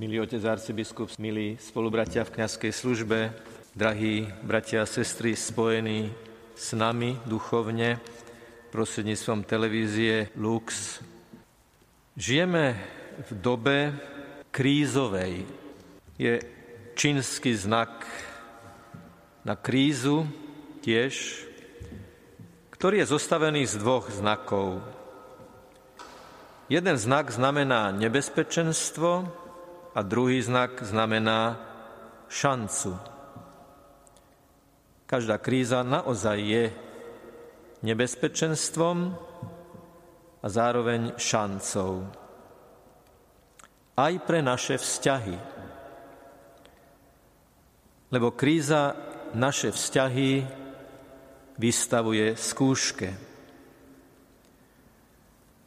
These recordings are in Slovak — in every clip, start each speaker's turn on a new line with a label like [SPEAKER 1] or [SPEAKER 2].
[SPEAKER 1] Milý otec arcibiskup, milí spolubratia v kniazkej službe, drahí bratia a sestry spojení s nami duchovne prostredníctvom televízie Lux. Žijeme v dobe krízovej. Je čínsky znak na krízu tiež, ktorý je zostavený z dvoch znakov. Jeden znak znamená nebezpečenstvo, a druhý znak znamená šancu. Každá kríza naozaj je nebezpečenstvom a zároveň šancou. Aj pre naše vzťahy. Lebo kríza naše vzťahy vystavuje skúške.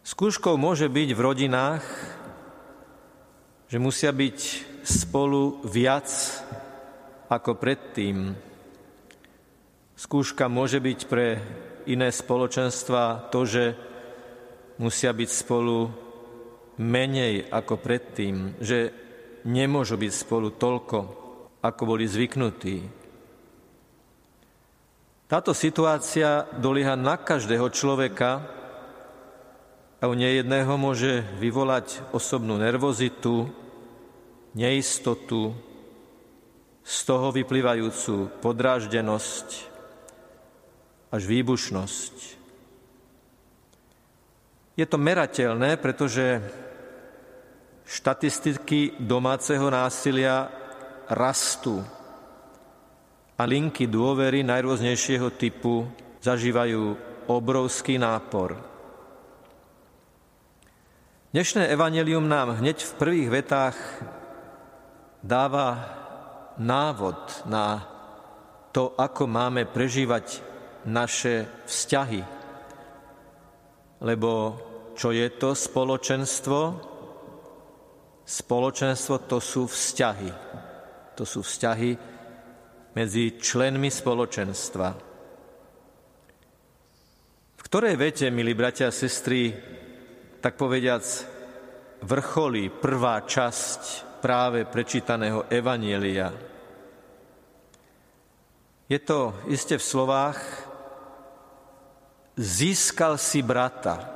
[SPEAKER 1] Skúškou môže byť v rodinách, že musia byť spolu viac ako predtým. Skúška môže byť pre iné spoločenstva to, že musia byť spolu menej ako predtým, že nemôžu byť spolu toľko, ako boli zvyknutí. Táto situácia dolieha na každého človeka a u nejedného môže vyvolať osobnú nervozitu, neistotu, z toho vyplývajúcu podráždenosť až výbušnosť. Je to merateľné, pretože štatistiky domáceho násilia rastú a linky dôvery najrôznejšieho typu zažívajú obrovský nápor. Dnešné evanelium nám hneď v prvých vetách dáva návod na to, ako máme prežívať naše vzťahy. Lebo čo je to spoločenstvo? Spoločenstvo to sú vzťahy. To sú vzťahy medzi členmi spoločenstva. V ktorej vete, milí bratia a sestry, tak povediac, vrcholí prvá časť práve prečítaného Evanielia. Je to iste v slovách získal si brata.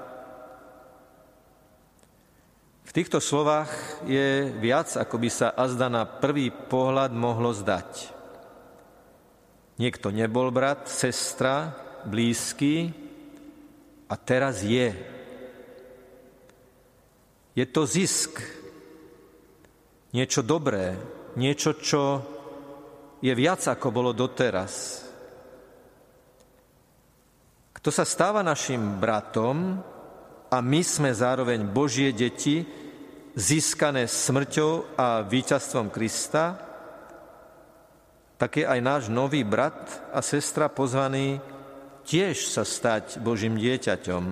[SPEAKER 1] V týchto slovách je viac, ako by sa azda na prvý pohľad mohlo zdať. Niekto nebol brat, sestra, blízky a teraz je. Je to zisk, niečo dobré, niečo, čo je viac, ako bolo doteraz. Kto sa stáva našim bratom a my sme zároveň Božie deti, získané smrťou a víťazstvom Krista, tak je aj náš nový brat a sestra pozvaný tiež sa stať Božím dieťaťom.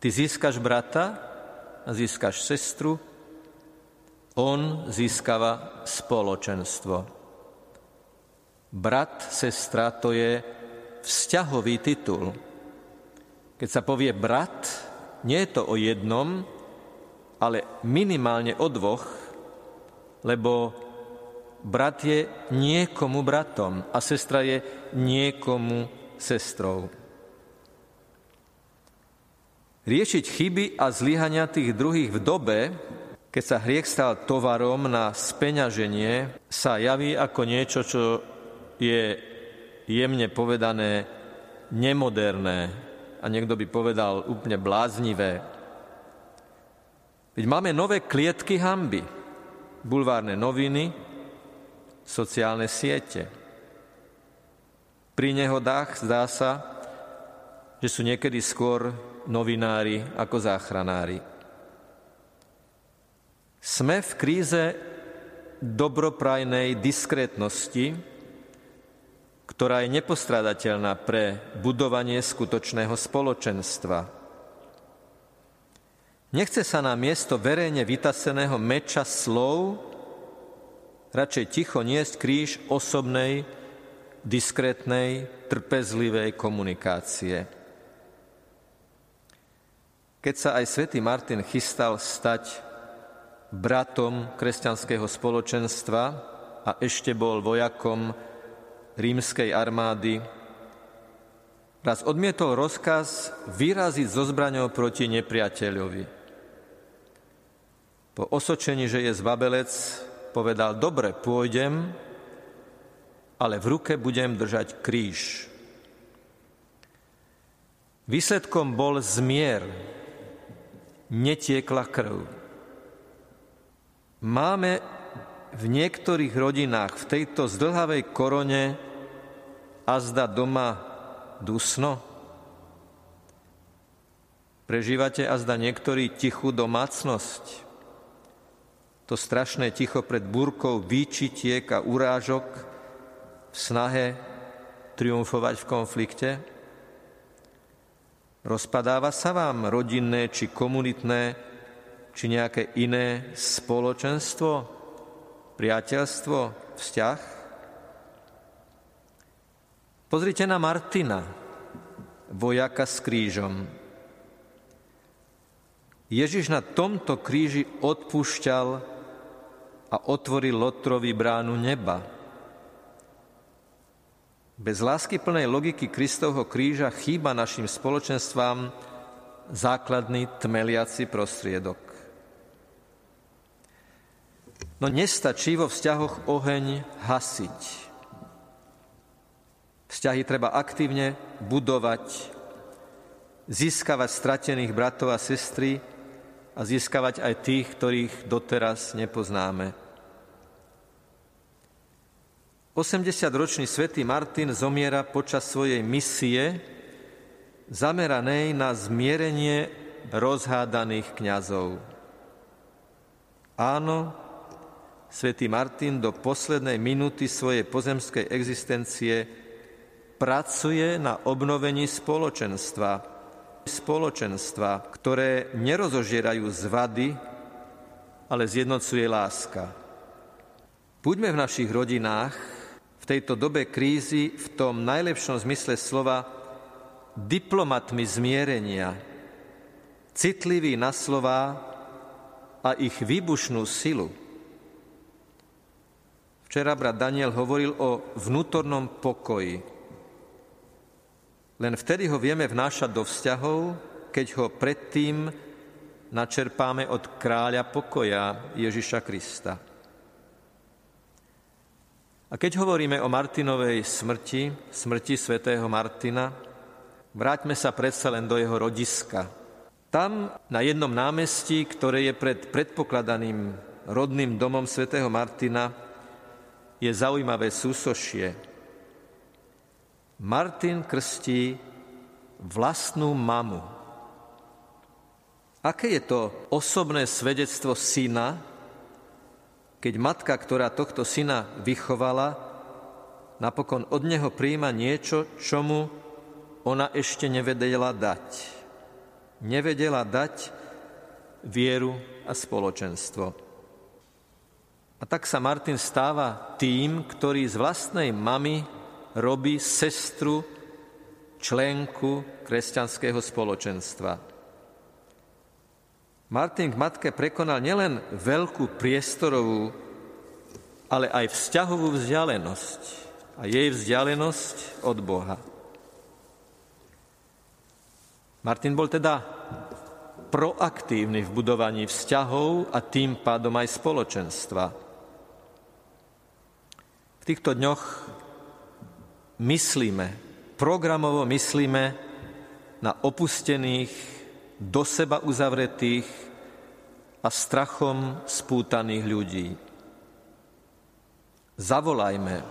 [SPEAKER 1] Ty získaš brata a získaš sestru, on získava spoločenstvo. Brat, sestra, to je vzťahový titul. Keď sa povie brat, nie je to o jednom, ale minimálne o dvoch, lebo brat je niekomu bratom a sestra je niekomu sestrou. Riešiť chyby a zlyhania tých druhých v dobe, keď sa hriech stal tovarom na speňaženie, sa javí ako niečo, čo je jemne povedané nemoderné a niekto by povedal úplne bláznivé. Veď máme nové klietky hamby, bulvárne noviny, sociálne siete. Pri nehodách zdá sa, že sú niekedy skôr novinári ako záchranári. Sme v kríze dobroprajnej diskrétnosti, ktorá je nepostradateľná pre budovanie skutočného spoločenstva. Nechce sa na miesto verejne vytaseného meča slov radšej ticho niesť kríž osobnej, diskrétnej, trpezlivej komunikácie. Keď sa aj svätý Martin chystal stať bratom kresťanského spoločenstva a ešte bol vojakom rímskej armády, raz odmietol rozkaz vyraziť so zbraňou proti nepriateľovi. Po osočení, že je zbabelec, povedal, dobre, pôjdem, ale v ruke budem držať kríž. Výsledkom bol zmier, netiekla krv. Máme v niektorých rodinách v tejto zdlhavej korone a zda doma dusno? Prežívate a zda niektorí tichú domácnosť? To strašné ticho pred búrkou výčitiek a urážok v snahe triumfovať v konflikte? Rozpadáva sa vám rodinné či komunitné či nejaké iné spoločenstvo, priateľstvo, vzťah? Pozrite na Martina, vojaka s krížom. Ježiš na tomto kríži odpúšťal a otvoril Lotrovi bránu neba. Bez lásky plnej logiky Kristovho kríža chýba našim spoločenstvám základný tmeliaci prostriedok. No nestačí vo vzťahoch oheň hasiť. Vzťahy treba aktívne budovať, získavať stratených bratov a sestry a získavať aj tých, ktorých doteraz nepoznáme. 80-ročný svätý Martin zomiera počas svojej misie zameranej na zmierenie rozhádaných kňazov. Áno, svätý Martin do poslednej minúty svojej pozemskej existencie pracuje na obnovení spoločenstva, spoločenstva, ktoré nerozožierajú zvady, ale zjednocuje láska. Buďme v našich rodinách v tejto dobe krízy v tom najlepšom zmysle slova diplomatmi zmierenia, citliví na slova a ich výbušnú silu. Včera brat Daniel hovoril o vnútornom pokoji. Len vtedy ho vieme vnášať do vzťahov, keď ho predtým načerpáme od kráľa pokoja Ježiša Krista. A keď hovoríme o Martinovej smrti, smrti svätého Martina, vráťme sa predsa len do jeho rodiska. Tam na jednom námestí, ktoré je pred predpokladaným rodným domom svätého Martina, je zaujímavé súsošie. Martin krstí vlastnú mamu. Aké je to osobné svedectvo syna, keď matka, ktorá tohto syna vychovala, napokon od neho príjma niečo, čo mu ona ešte nevedela dať. Nevedela dať vieru a spoločenstvo. A tak sa Martin stáva tým, ktorý z vlastnej mamy robí sestru, členku kresťanského spoločenstva. Martin k matke prekonal nielen veľkú priestorovú, ale aj vzťahovú vzdialenosť a jej vzdialenosť od Boha. Martin bol teda proaktívny v budovaní vzťahov a tým pádom aj spoločenstva. V týchto dňoch myslíme, programovo myslíme na opustených do seba uzavretých a strachom spútaných ľudí. Zavolajme,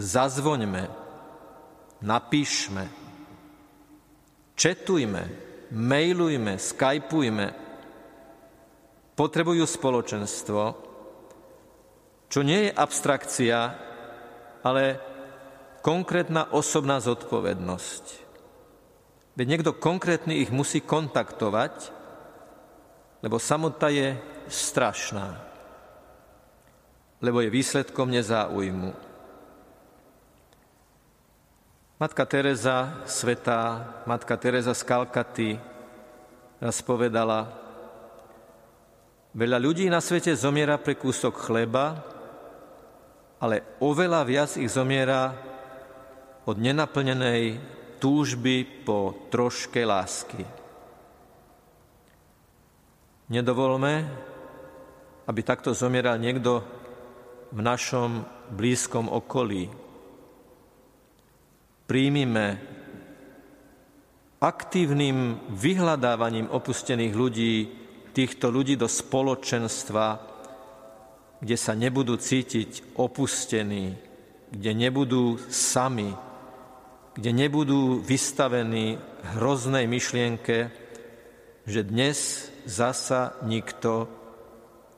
[SPEAKER 1] zazvoňme, napíšme, četujme, mailujme, skypujme. Potrebujú spoločenstvo, čo nie je abstrakcia, ale konkrétna osobná zodpovednosť. Veď niekto konkrétny ich musí kontaktovať, lebo samota je strašná, lebo je výsledkom nezáujmu. Matka Teresa, svetá Matka Teresa z Kalkaty raz povedala, Veľa ľudí na svete zomiera pre kúsok chleba, ale oveľa viac ich zomiera od nenaplnenej túžby po troške lásky. Nedovolme, aby takto zomieral niekto v našom blízkom okolí. Príjmime aktívnym vyhľadávaním opustených ľudí týchto ľudí do spoločenstva, kde sa nebudú cítiť opustení, kde nebudú sami, kde nebudú vystavení hroznej myšlienke, že dnes zasa nikto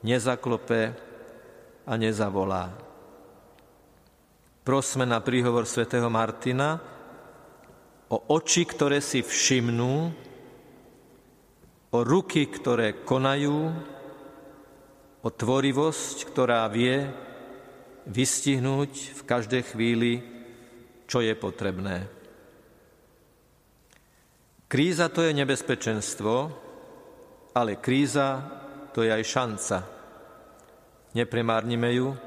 [SPEAKER 1] nezaklope a nezavolá. Prosme na príhovor svätého Martina o oči, ktoré si všimnú o ruky, ktoré konajú, o tvorivosť, ktorá vie vystihnúť v každej chvíli, čo je potrebné. Kríza to je nebezpečenstvo, ale kríza to je aj šanca. Nepremárnime ju,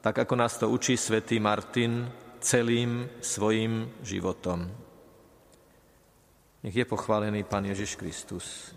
[SPEAKER 1] tak ako nás to učí svätý Martin celým svojim životom. Nech je pochválený Pán Ježiš Kristus.